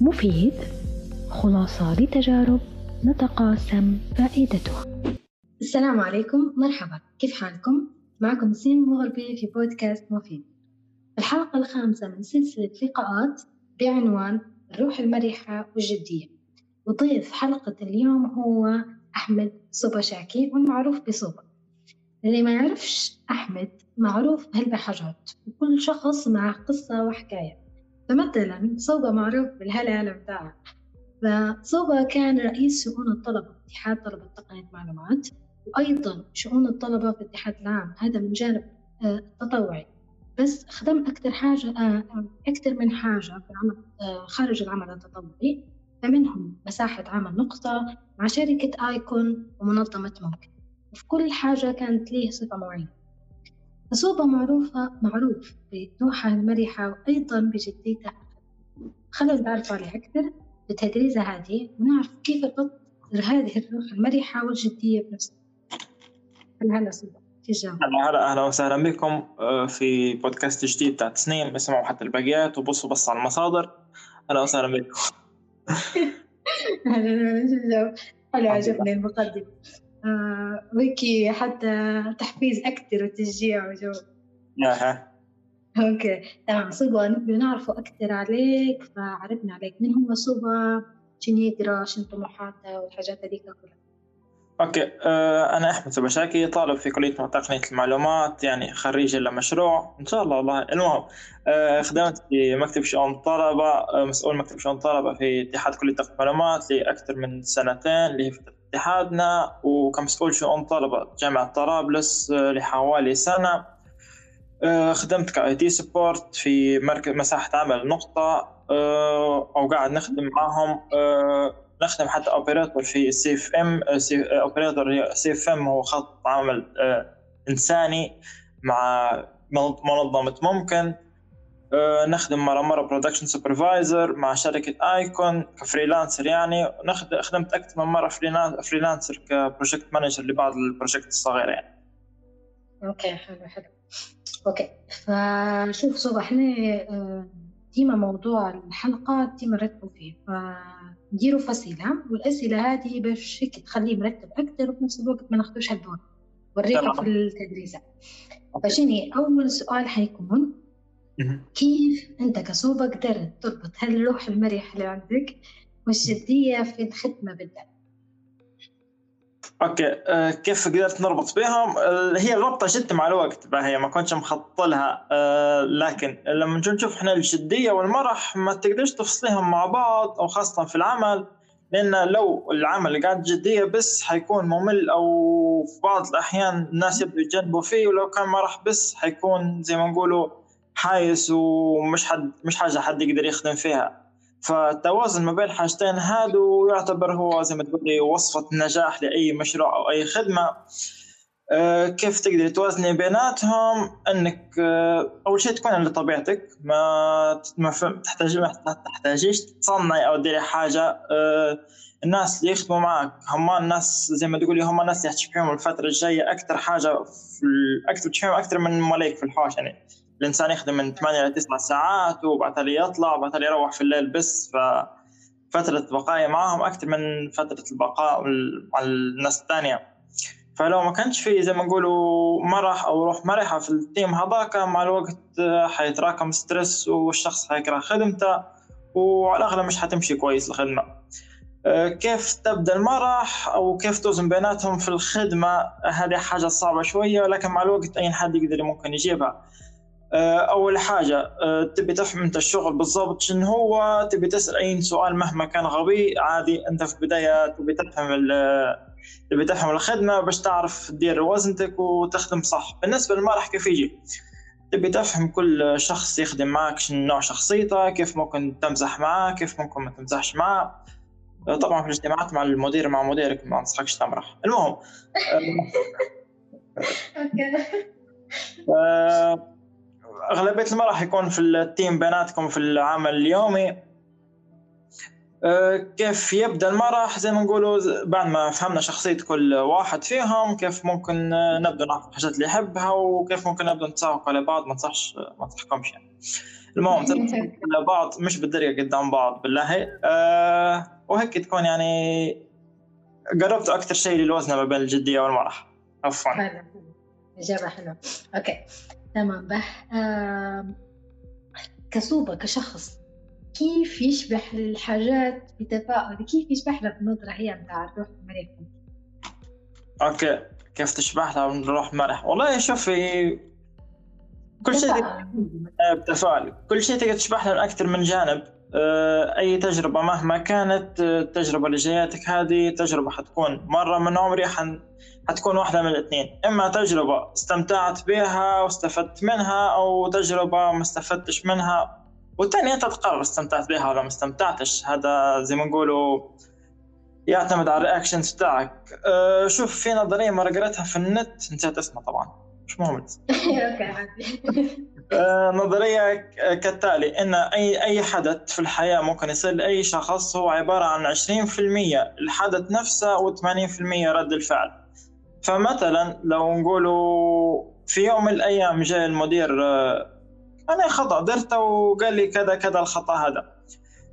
مفيد. خلاصة لتجارب نتقاسم فائدتها. السلام عليكم مرحبا. كيف حالكم؟ معكم سين مغربي في بودكاست مفيد. الحلقة الخامسة من سلسلة لقاءات بعنوان الروح المرحة والجدية. وضيف حلقة اليوم هو أحمد صوبا شاكي والمعروف بصوبا اللي ما يعرفش أحمد معروف بهالبحاجات وكل شخص مع قصة وحكاية. فمثلا صوبا معروف بالهلالة بتاعه. فصوبا كان رئيس شؤون الطلبة في اتحاد طلبة تقنية معلومات وأيضا شؤون الطلبة في الاتحاد العام هذا من جانب آه، تطوعي. بس خدم أكثر حاجة آه، أكثر من حاجة في العمل آه، خارج العمل التطوعي فمنهم مساحة عمل نقطة مع شركة آيكون ومنظمة ممكن. وفي كل حاجة كانت ليه صفة معينة. فصوبة معروفة معروف بنوحة المرحة وأيضا بجديته خلينا نتعرف عليه أكثر بتدريسه هذه ونعرف كيف ربط هذه الروح المرحة والجدية بنفس هلا صوبة؟ هلا هلا أهلا وسهلا بكم آه، في بودكاست جديد بتاع سنين اسمعوا حتى الباقيات وبصوا بص على المصادر. أهلا وسهلا بكم. أهلا حلو عجبني المقدمة. ويكي حتى تحفيز أكثر وتشجيع وجو. أها. Okay. تمام. صوبة نبي نعرفه أكثر عليك فعرفنا عليك. من هو صوبة شنو يقرا شنو طموحاته والحاجات هذيك كلها؟ Okay. آه، أنا أحمد سبشاكي طالب في كلية تقنيه المعلومات يعني خريج مشروع. إن شاء الله والله. المهم آه، خدمت في مكتب شؤون الطلبة آه، مسؤول مكتب شؤون الطلبة في اتحاد كلية تقنيه المعلومات لأكثر من سنتين اللي هي فترة اتحادنا وكمسؤول شؤون طلبة جامعة طرابلس لحوالي سنة. خدمت ك IT support في مركز مساحة عمل نقطة. أو قاعد نخدم معاهم. نخدم حتى operator في CFM. operator CFM هو خط عمل آه، إنساني مع منظمة ممكن. آه، نخدم مرة مرة production supervisor مع شركة ايكون ك freelancer يعني. خدمت أكثر من مرة freelancer ك project manager لبعض ال project الصغيرة يعني. Okay حلو حلو. Okay فشوف صوبة إحنا آه، ديما موضوع الحلقة ديما نرتبوا فيه فنديروا فصيلة والأسئلة هذه باش هيك تخليه مرتب أكثر وفي نفس الوقت ما ناخذوش هالدور. وريكم في التدريسة فشني أول سؤال حيكون كيف أنت كصوبة قدرت تربط هالروح المرح اللي عندك والجدية في الخدمة بالذات أوكي أه كيف قدرت نربط أه هي الربطة جت مع الوقت هي ما كنتش مخطط لها أه لكن لما نشوف إحنا الجديه والمرح ما تقدرش تفصليهم مع بعض أو خاصة في العمل لأن لو العمل قاعد جدية بس حيكون ممل أو في بعض الأحيان الناس يبدوا يتجنبوا فيه ولو كان مرح بس حيكون زي ما نقولوا حايس ومش حد مش حاجة حد يقدر يخدم فيها. فالتوازن ما بين الحاجتين هادو يعتبر هو زي ما تقولي وصفة نجاح لأي مشروع أو أي خدمة. أه كيف تقدر توازني بيناتهم؟ إنك أه أول شيء تكون على طبيعتك. ما تحتاج ما تحتاجيش تصنعي أو تديري حاجة. أه الناس اللي يخدموا معك هم الناس زي ما تقولي هم الناس اللي حتشوفيهم الفترة الجاية أكثر حاجة في أكثر أكثر من ملاك في الحوش يعني. الإنسان يخدم من 8 ل 9 ساعات وبعدها يطلع وبعدها يروح في الليل بس. ففترة بقائي معاهم أكثر من فترة البقاء مع الناس الثانية. فلو ما كانش في زي ما نقولوا مرح أو روح مرحة في ال team هذاك مع الوقت حيتراكم stress والشخص حيكره خدمته وعلى الأغلب مش حتمشي كويس الخدمة. كيف تبدأ المرح أو كيف توزن بيناتهم في الخدمة؟ هذه حاجة صعبة شوية ولكن مع الوقت أي حد يقدر ممكن يجيبها. أول حاجة آه، تبي تفهم أنت الشغل بالضبط شنو هو تبي تسأل أي سؤال مهما كان غبي عادي أنت في البداية تبي تفهم تبي تفهم الخدمة باش تعرف تدير وزنتك وتخدم صح. بالنسبة للمرح كيف يجي؟ تبي تفهم كل شخص يخدم معك شنو نوع شخصيته كيف ممكن تمزح معاه كيف ممكن ما تمزحش معاه. آه، طبعا في الاجتماعات مع المدير مع مديرك ما أنصحكش تمرح. المهم أغلبية المرة راح يكون في التيم بيناتكم في العمل اليومي. أه، كيف يبدأ المرح؟ زي ما نقولوا بعد ما فهمنا شخصية كل واحد فيهم كيف ممكن نبدأ نعرف الحاجات اللي يحبها وكيف ممكن نبدأ نتساوق على بعض ما نصحش ما نصحكمش يعني. المهم على بعض مش بالدرجة قدام بعض بالله. أه وهيك تكون يعني قربت أكثر شيء للوزن ما بين الجدية والمرح. عفوا. حلو إجابة حلوة. أوكي. تمام. به آه كصوبة كشخص كيف يشبح الحاجات بتفاؤل؟ كيف يشبح لها بنظره هي بتاع الروح المريح أوكي. كيف تشبح لها الروح المرح والله شوفي كل شيء بتفاؤل. كل شيء تقدر تشبح له أكثر من جانب. أي تجربة مهما كانت آه، التجربة اللي جايتك هذه تجربة حتكون مرة من عمري حن حتكون واحدة من الاثنين. إما تجربة استمتعت بها واستفدت منها أو تجربة ما استفدتش منها والثانية انت تقرر استمتعت بها ولا ما استمتعتش. هذا زي ما نقولوا يعتمد على الرياكشنز بتاعك. أه شوف في نظرية ما قريتها في النت نسيت اسمها طبعا. مش مهم. آه، نظرية كالتالي إن أي أي حدث في الحياة ممكن يصير لأي شخص هو عبارة عن 20% الحدث نفسه و80% رد الفعل. فمثلا لو نقولوا في يوم من الأيام جاء المدير آه، أنا خطأ درته وقال لي كذا كذا الخطأ هذا.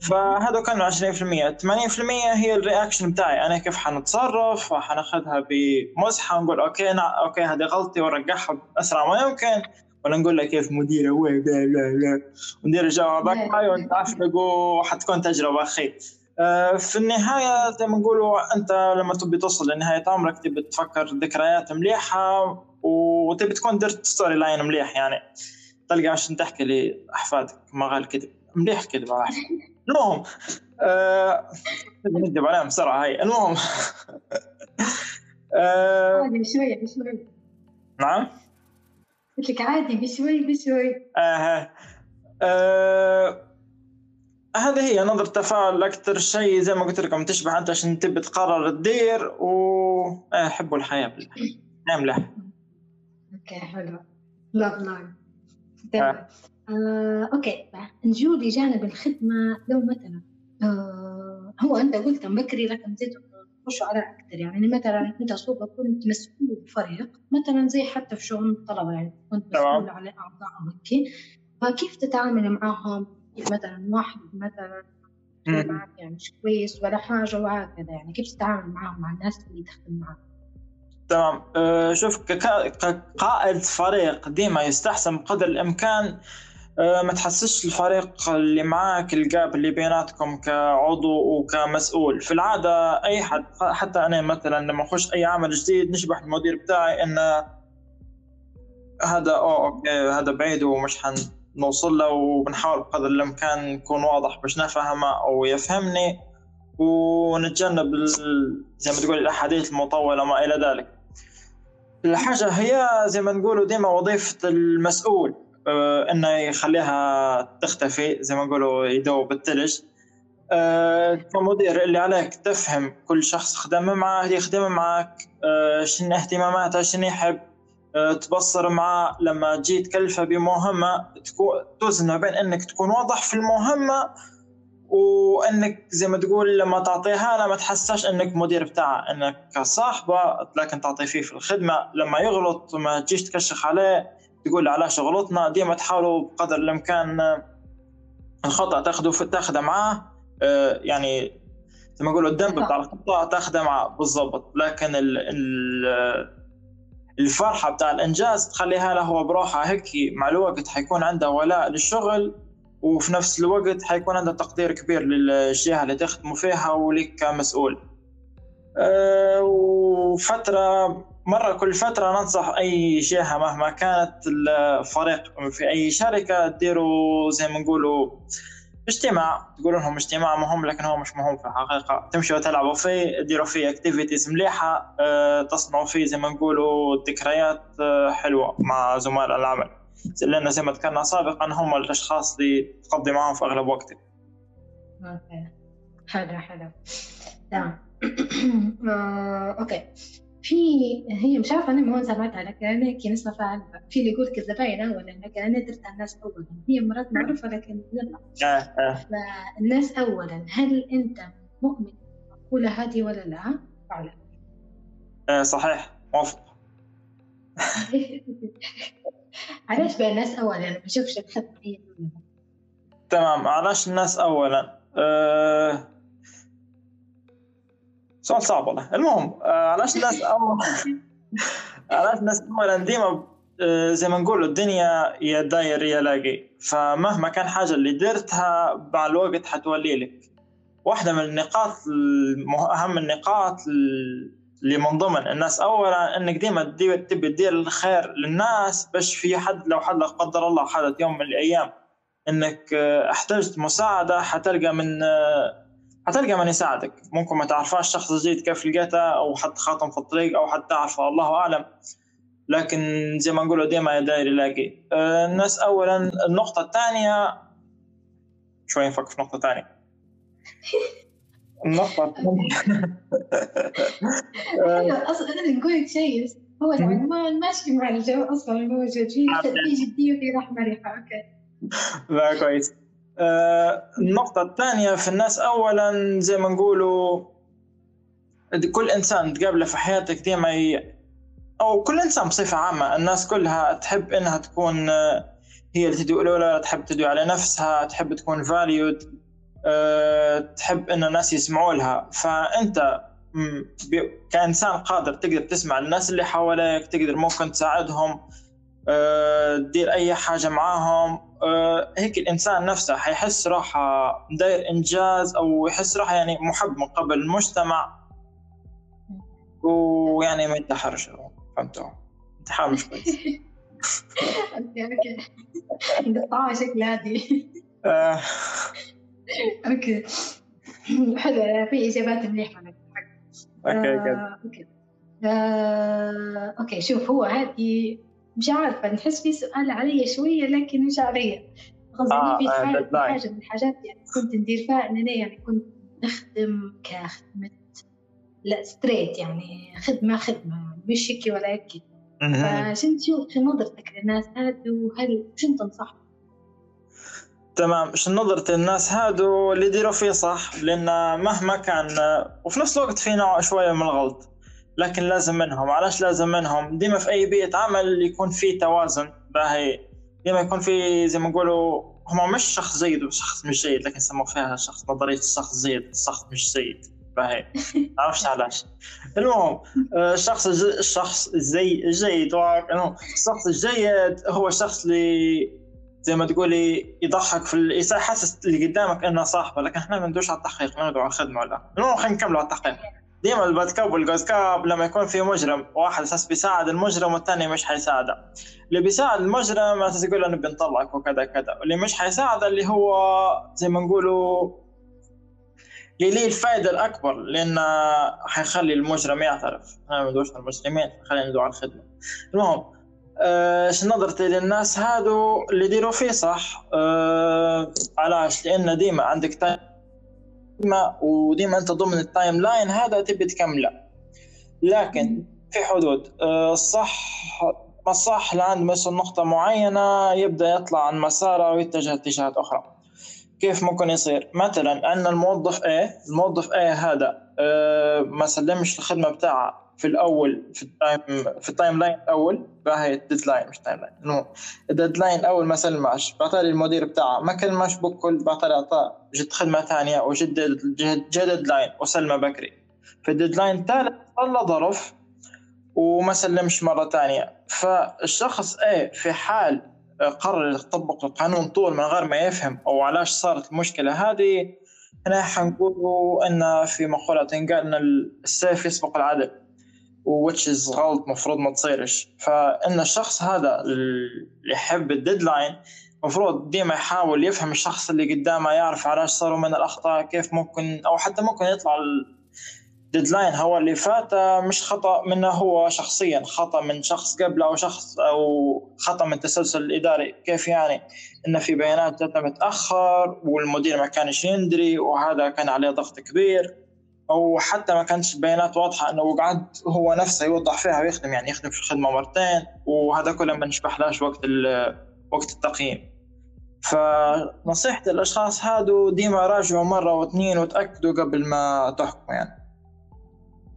فهذا كانوا 20% 80% هي ال reaction بتاعي. أنا كيف حنتصرف؟ حناخذها بمزحة ونقول okay نا okay هذه غلطتي ونرجعها بأسرع ما يمكن. ولا نقول لك كيف مدير هو لا لا لا. مدير الجامعة هاي وأنت تعفقوا حتكون تجربة أخي. آه، في النهاية زي ما نقولوا أنت لما تبي توصل لنهاية عمرك تبي تفكر ذكريات مليحة وتبي تكون درت story line مليح يعني. تلقى عشان تحكي لأحفادك ما غال كذب مليح كذب على المهم نكذب عليهم بسرعة هاي. المهم آه بشوي بشوي نعم؟ قلت لك عادي بشوي بشوي. آه آه هذه هي نظرة تفاعل. أكثر شيء زي ما قلت لكم تشبه أنت عشان تبي تقرر تدير و آه، الحياة بالله. نعم له Okay حلو. Love line تمام. آه، okay. نجو لجانب الخدمة. لو مثلا آه، هو أنت قلت بكري لكن زيت خشوا على أكثر. يعني مثلا أنت صوبة كنت مسؤول فريق مثلا زي حتى في شؤون الطلبة يعني كنت مسؤول على أعضاء وهيك فكيف تتعامل معهم؟ مثلا واحد مثلا معك يعني مش كويس ولا حاجة وهكذا. يعني كيف تتعامل معهم مع الناس اللي تخدم معهم تمام. أه شوف كقائد فريق ديما يستحسن بقدر الإمكان ما تحسش الفريق اللي معاك ال gap اللي بيناتكم كعضو وكمسؤول. في العادة أي حد حتى أنا مثلا لما أخش أي عمل جديد نشبح المدير بتاعي انه هذا أوه okay هذا بعيد ومش حنوصل له وبنحاول بقدر الإمكان نكون واضح باش نفهمه أو يفهمني ونتجنب زي ما تقول الأحاديث المطولة ما إلى ذلك. الحاجة هي زي ما نقولوا ديما وظيفة المسؤول. إنه يخليها تختفي زي ما نقولوا يدوب بالثلج. آه كمدير اللي عليك تفهم كل شخص خدم معاه يخدم معك آه شنو اهتماماته شنو يحب. آه تبصر معاه لما تجي تكلفه بمهمة تكون توزن بين إنك تكون واضح في المهمة وإنك زي ما تقول لما تعطيها له ما تحسش إنك مدير بتاعه. إنك صاحبه لكن تعطي فيه في الخدمة لما يغلط ما تجيش تكشخ عليه تقول علاش غلطنا ديما تحاولوا بقدر الإمكان الخطأ تاخذه في تاخذه معاه آه، يعني زي ما يقولوا الذنب بتاع الخطأ تاخذه معاه بالضبط. لكن ال ال الفرحة بتاع الإنجاز تخليها له هو بروحه هيك مع الوقت حيكون عنده ولاء للشغل وفي نفس الوقت حيكون عنده تقدير كبير للجهة اللي تخدموا فيها ولك كمسؤول. أه وفترة مرة كل فترة ننصح أي جهة مهما كانت الفريق في أي شركة تديروا زي ما نقولوا اجتماع تقولوا لهم اجتماع مهم لكن هو مش مهم في الحقيقة. تمشوا تلعبوا فيه تديروا فيه اكتيفيتيز مليحة أه تصنعوا فيه زي ما نقولوا ذكريات أه حلوة مع زملاء العمل. لأن زي ما ذكرنا سابقا هم الأشخاص اللي تقضي معهم في أغلب وقتك. حلو حلو. تمام آه، أوكي. في هي مش عارفة أنا ما سمعتها لكن أنا كي نسمع في اللي يقول الزباين اولا لكن أنا درت الناس اولا هي مرات معروفة لكن لا. آه آه. الناس اولا هل أنت مؤمن بالمقوله هذه ولا لا؟ فعلا. آه صحيح موافق. علاش بقى الناس اولا؟ ما بشوفش هي تمام علاش الناس اولا؟ أه... سؤال صعب والله المهم. علاش الناس علاش الناس اولا ديما. زي ما نقول الدنيا يا داير يا لاقي فمهما كان حاجة اللي درتها مع الوقت حتولي لك واحدة من النقاط. اهم النقاط اللي من ضمن الناس اولا انك ديما تبي تدير الخير للناس باش في حد لو حد لا قدر الله حدث يوم من الأيام انك احتجت مساعده حتلقى من حتلقى من يساعدك. ممكن ما تعرفاش الشخص الجديد كيف لقيته أو حد خاطم في الطريق أو حد تعرفه الله أعلم. لكن زي ما نقولوا ديما داير يلاقي آه، الناس اولا النقطة الثانية. شوي نفكر في نقطة ثانية. النقطة أصلا أنا نقول لك شيء هو العنوان ماشي مع الجو أصلا الموجود في في جدية وفي رحمة ريحة. أوكي. لا كويس. آه، النقطة الثانية في الناس أولا زي ما نقولوا كل إنسان تقابله في حياتك ديما ي... أو كل إنسان بصفة عامة الناس كلها تحب إنها تكون آه، هي اللي تدعو الأولى تحب تدعو على نفسها تحب تكون فاليود أه، تحب إن الناس يسمعوا لها. فأنت كإنسان قادر تقدر تسمع الناس اللي حواليك تقدر ممكن تساعدهم. تدير أي حاجة معاهم. أه، هيك الإنسان نفسه حيحس راحة داير إنجاز أو يحس راحة يعني محب من قبل المجتمع. ويعني ما ينتحرش فهمتوا؟ انتحار مش كويس. أوكي أوكي. نقطعها شكل عادي أه. أوكي. حلو في إجابات مليحه أوكي أوكي. أوكي شوف هو هذه مش عارفة نحس في سؤال علي شوية لكن مش علي قصدي آه في حاجة, آه حاجة من الحاجات يعني كنت ندير فيها إن أنا يعني كنت نخدم كخدمة لا straight يعني خدمة خدمة مش هيك ولا هيك فشنو تشوف شو نظرتك للناس هادو؟ وهل شنو تنصح؟ تمام. شو نظرة الناس هادو؟ اللي يديروا فيه صح لأن مهما كان وفي نفس الوقت في نوع شوية من الغلط. لكن لازم منهم. علاش لازم منهم؟ ديما في أي بيئه عمل يكون في توازن. باهي. ديما يكون في زي ما نقولوا هم مش شخص جيد وشخص مش جيد لكن سموا فيها شخص نظرية الشخص جيد الشخص مش جيد. باهي. عرفت علاش. المهم الشخص الشخص زي الجيد الشخص الجيد هو الشخص اللي زي ما تقولي يضحك في يحسس اللي قدامك إنه صاحبه لكن إحنا ما ندوش على التحقيق ما ندور على الخدمة ولا. المهم خلينا نكمل على التحقيق. ديما الباد كاب والجوز كاب لما يكون في مجرم واحد أساس بيساعد المجرم والثاني مش حيساعده. اللي بيساعد المجرم أساس يقول له نبي نطلعك وكذا كذا. واللي مش حيساعده اللي هو زي ما نقولوا ليه الفائدة الأكبر لأن حيخلي المجرم يعترف. أنا ما ندورش على المجرمين خلينا ندور على الخدمة. المهم إيش آه نظرتي للناس هادو اللي يديروا فيه؟ صح. آه علاش؟ لأن ديما عندك time وديما انت ضمن ال timeline هذا تبي تكمله. لكن في حدود الصح آه، ما الصح لعند مثل نقطة معينة يبدأ يطلع عن مساره ويتجه اتجاهات أخرى. كيف ممكن يصير؟ مثلا أن الموظف A الموظف A هذا آه، ما سلمش الخدمة بتاعه في الأول في ال time في ال timeline الأول باهي ال deadline مش timeline ال deadline الأول ما سلماش بعطى لي المدير بتاعه ما كلمش بكل بعطى لي أعطاه جد خدمة ثانية وجد deadline وسلمه بكري. في ال deadline الثالث طلع ظرف وما سلمش مرة ثانية. فالشخص A في حال قرر يطبق القانون طول من غير ما يفهم أو علاش صارت المشكلة هذه هنا حنقول إن في مقولة تنقال إن السيف يسبق العدل. which is غلط مفروض ما تصيرش. فإن الشخص هذا اللي يحب ال deadline المفروض ديما يحاول يفهم الشخص اللي قدامه يعرف علاش صاروا من الأخطاء كيف ممكن أو حتى ممكن يطلع ال deadline هو اللي فات مش خطأ منه هو شخصيا. خطأ من شخص قبله أو شخص أو خطأ من التسلسل الاداري كيف يعني؟ إن في بيانات جت متاخر والمدير ما كانش يندري وهذا كان عليه ضغط كبير. أو حتى ما كانتش بيانات واضحة إنه قعد هو نفسه يوضح فيها ويخدم يعني يخدم في الخدمة مرتين وهذا كله ما نشبحلاش وقت وقت التقييم. فنصيحتي للاشخاص هادو ديما راجعوا مرة واثنين وتأكدوا قبل ما تحكموا يعني.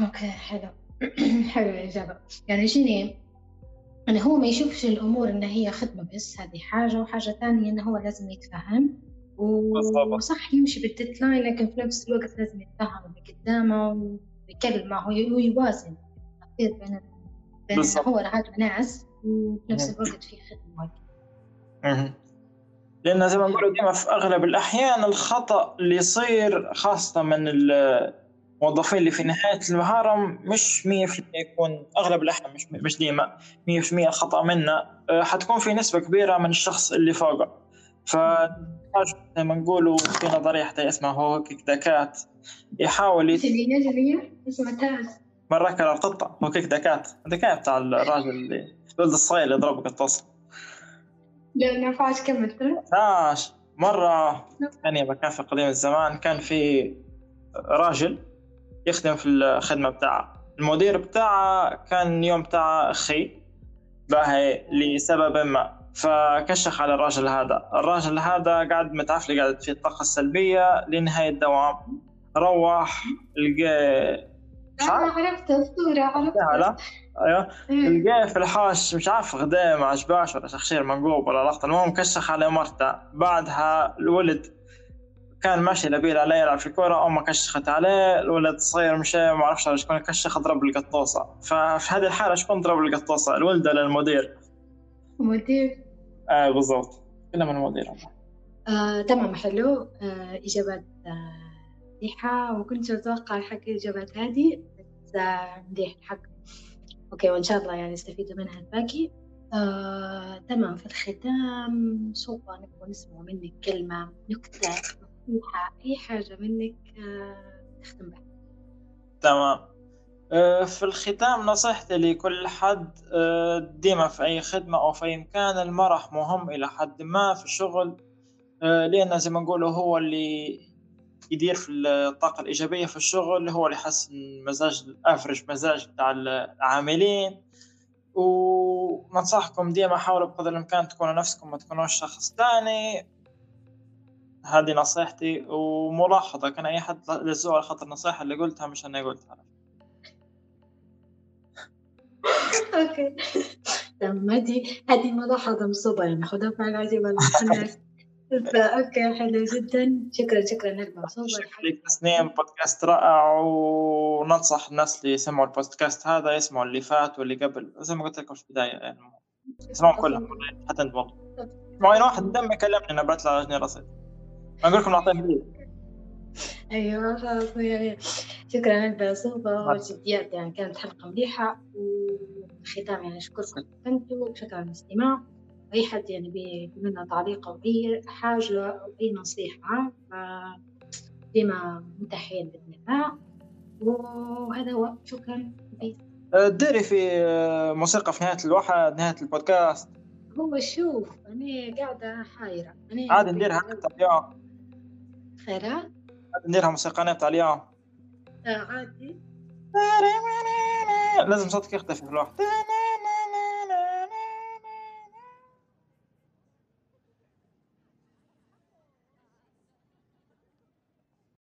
أوكي حلو. حلو الإجابة. يعني شنو يعني هو ما يشوفش الأمور إن هي خدمة بس هذه حاجة وحاجة ثانية إنه هو لازم يتفهم. وصح يمشي بالديدلاين لكن في نفس الوقت لازم يتفهم اللي قدامه ويتكلم معه ويوازن يصير بين بين هو رعاة ناس وفي نفس. الوقت في خدمة مهم. لأن زي ما نقول ديما في أغلب الأحيان الخطأ اللي يصير خاصة من الموظفين اللي في نهاية المهارة مش 100% يكون أغلب الأحيان مش مش ديما 100% خطأ منه أه، حتكون في نسبة كبيرة من الشخص اللي فوقه. ف ما نقولوا في نظرية حتى اسمها هوكيك دكات. يحاول يت... اللي نجري اسمه تاز مرة كان القطة. هوكيك دكات. الذكاء بتاع الراجل اللي الولد الصغير اللي ضربه قطاس لا ما ينفعش كمل. ترى عاش مرة يعني مكان في قديم الزمان كان في راجل يخدم في الخدمة بتاعه المدير بتاعه كان يوم بتاع أخي باهي لسبب ما. فكشخ على الراجل هذا. الراجل هذا قاعد متعفلي قاعد في الطاقة السلبية لنهاية الدوام. روح لقى عرفت الصورة عرفتها لا أيوه. إيه. لقاه في الحوش مش عارف غداء ما عجباش ولا شخشير منقوب ولا لقطة. المهم كشخ على مرته. بعدها الولد كان ماشي لبيل عليه يلعب في كورة أمه كشخت عليه الولد الصغير مشى ما عرفش شكون كشخ ضرب القطوصة ففي هذه الحالة شكون ضرب القطوصة الولد ولا المدير؟ مدير آه بالضبط. كلهم المدير آه، تمام حلو. آه، إجابات آه، مليحة وكنت أتوقع حق الإجابات هذه بس آه، مليح الحق أوكي وإن شاء الله يعني استفيدوا منها الباقي. آه، تمام. في الختام سوف نبغى نسمع منك كلمة نكتة نصيحة أي حاجة منك آه، تختم بها. تمام. آه، في الختام نصيحتي لكل حد آه، ديما في أي خدمة أو في أي مكان المرح مهم إلى حد ما في الشغل آه، لأنه زي ما نقولوا هو اللي يدير في الطاقة الإيجابية في الشغل هو اللي يحسن مزاج الأفرج مزاج بتاع العاملين. وننصحكم ديما حاولوا بقدر الإمكان تكونوا نفسكم ما تكونوش شخص تاني. هذه نصيحتي وملاحظة كان أي حد لزوع على خاطر النصيحة اللي قلتها مش أنا قلتها. okay. تمام هذه هذه ملاحظة مصوبة يعني خذها في العجيب الناس ف okay حلو جدا. شكرا شكرا لك لك تسنيم. بودكاست رائع وننصح الناس اللي يسمعوا البودكاست هذا يسمعوا اللي فات واللي قبل. زي ما قلت لكم في البداية يعني اسمعوا كلهم حتى أنت برضه. اسمعوا واحد دم يكلمني أنا له جنيه رصيد. ما أقول لكم نعطيه أيوه خلاص يعني شكرا لك بصوبة والجديات يعني كانت حلقة مليحة وختام يعني أشكركم. أنتم شكرا للاستماع أي حد يعني بي لنا تعليق أو أي حاجة أو أي نصيحة ف ديما متاحين بإذن الله. وهذا هو. شكرا. بيس. ديري في موسيقى في نهاية الواحد نهاية البودكاست. هو شوف أنا قاعدة حايرة. أنا عادي نديرها حتى اليوم. عادي نديرها موسيقى بتاع اليوم. آه، عادي. لازم صوتك يختفي في الواحد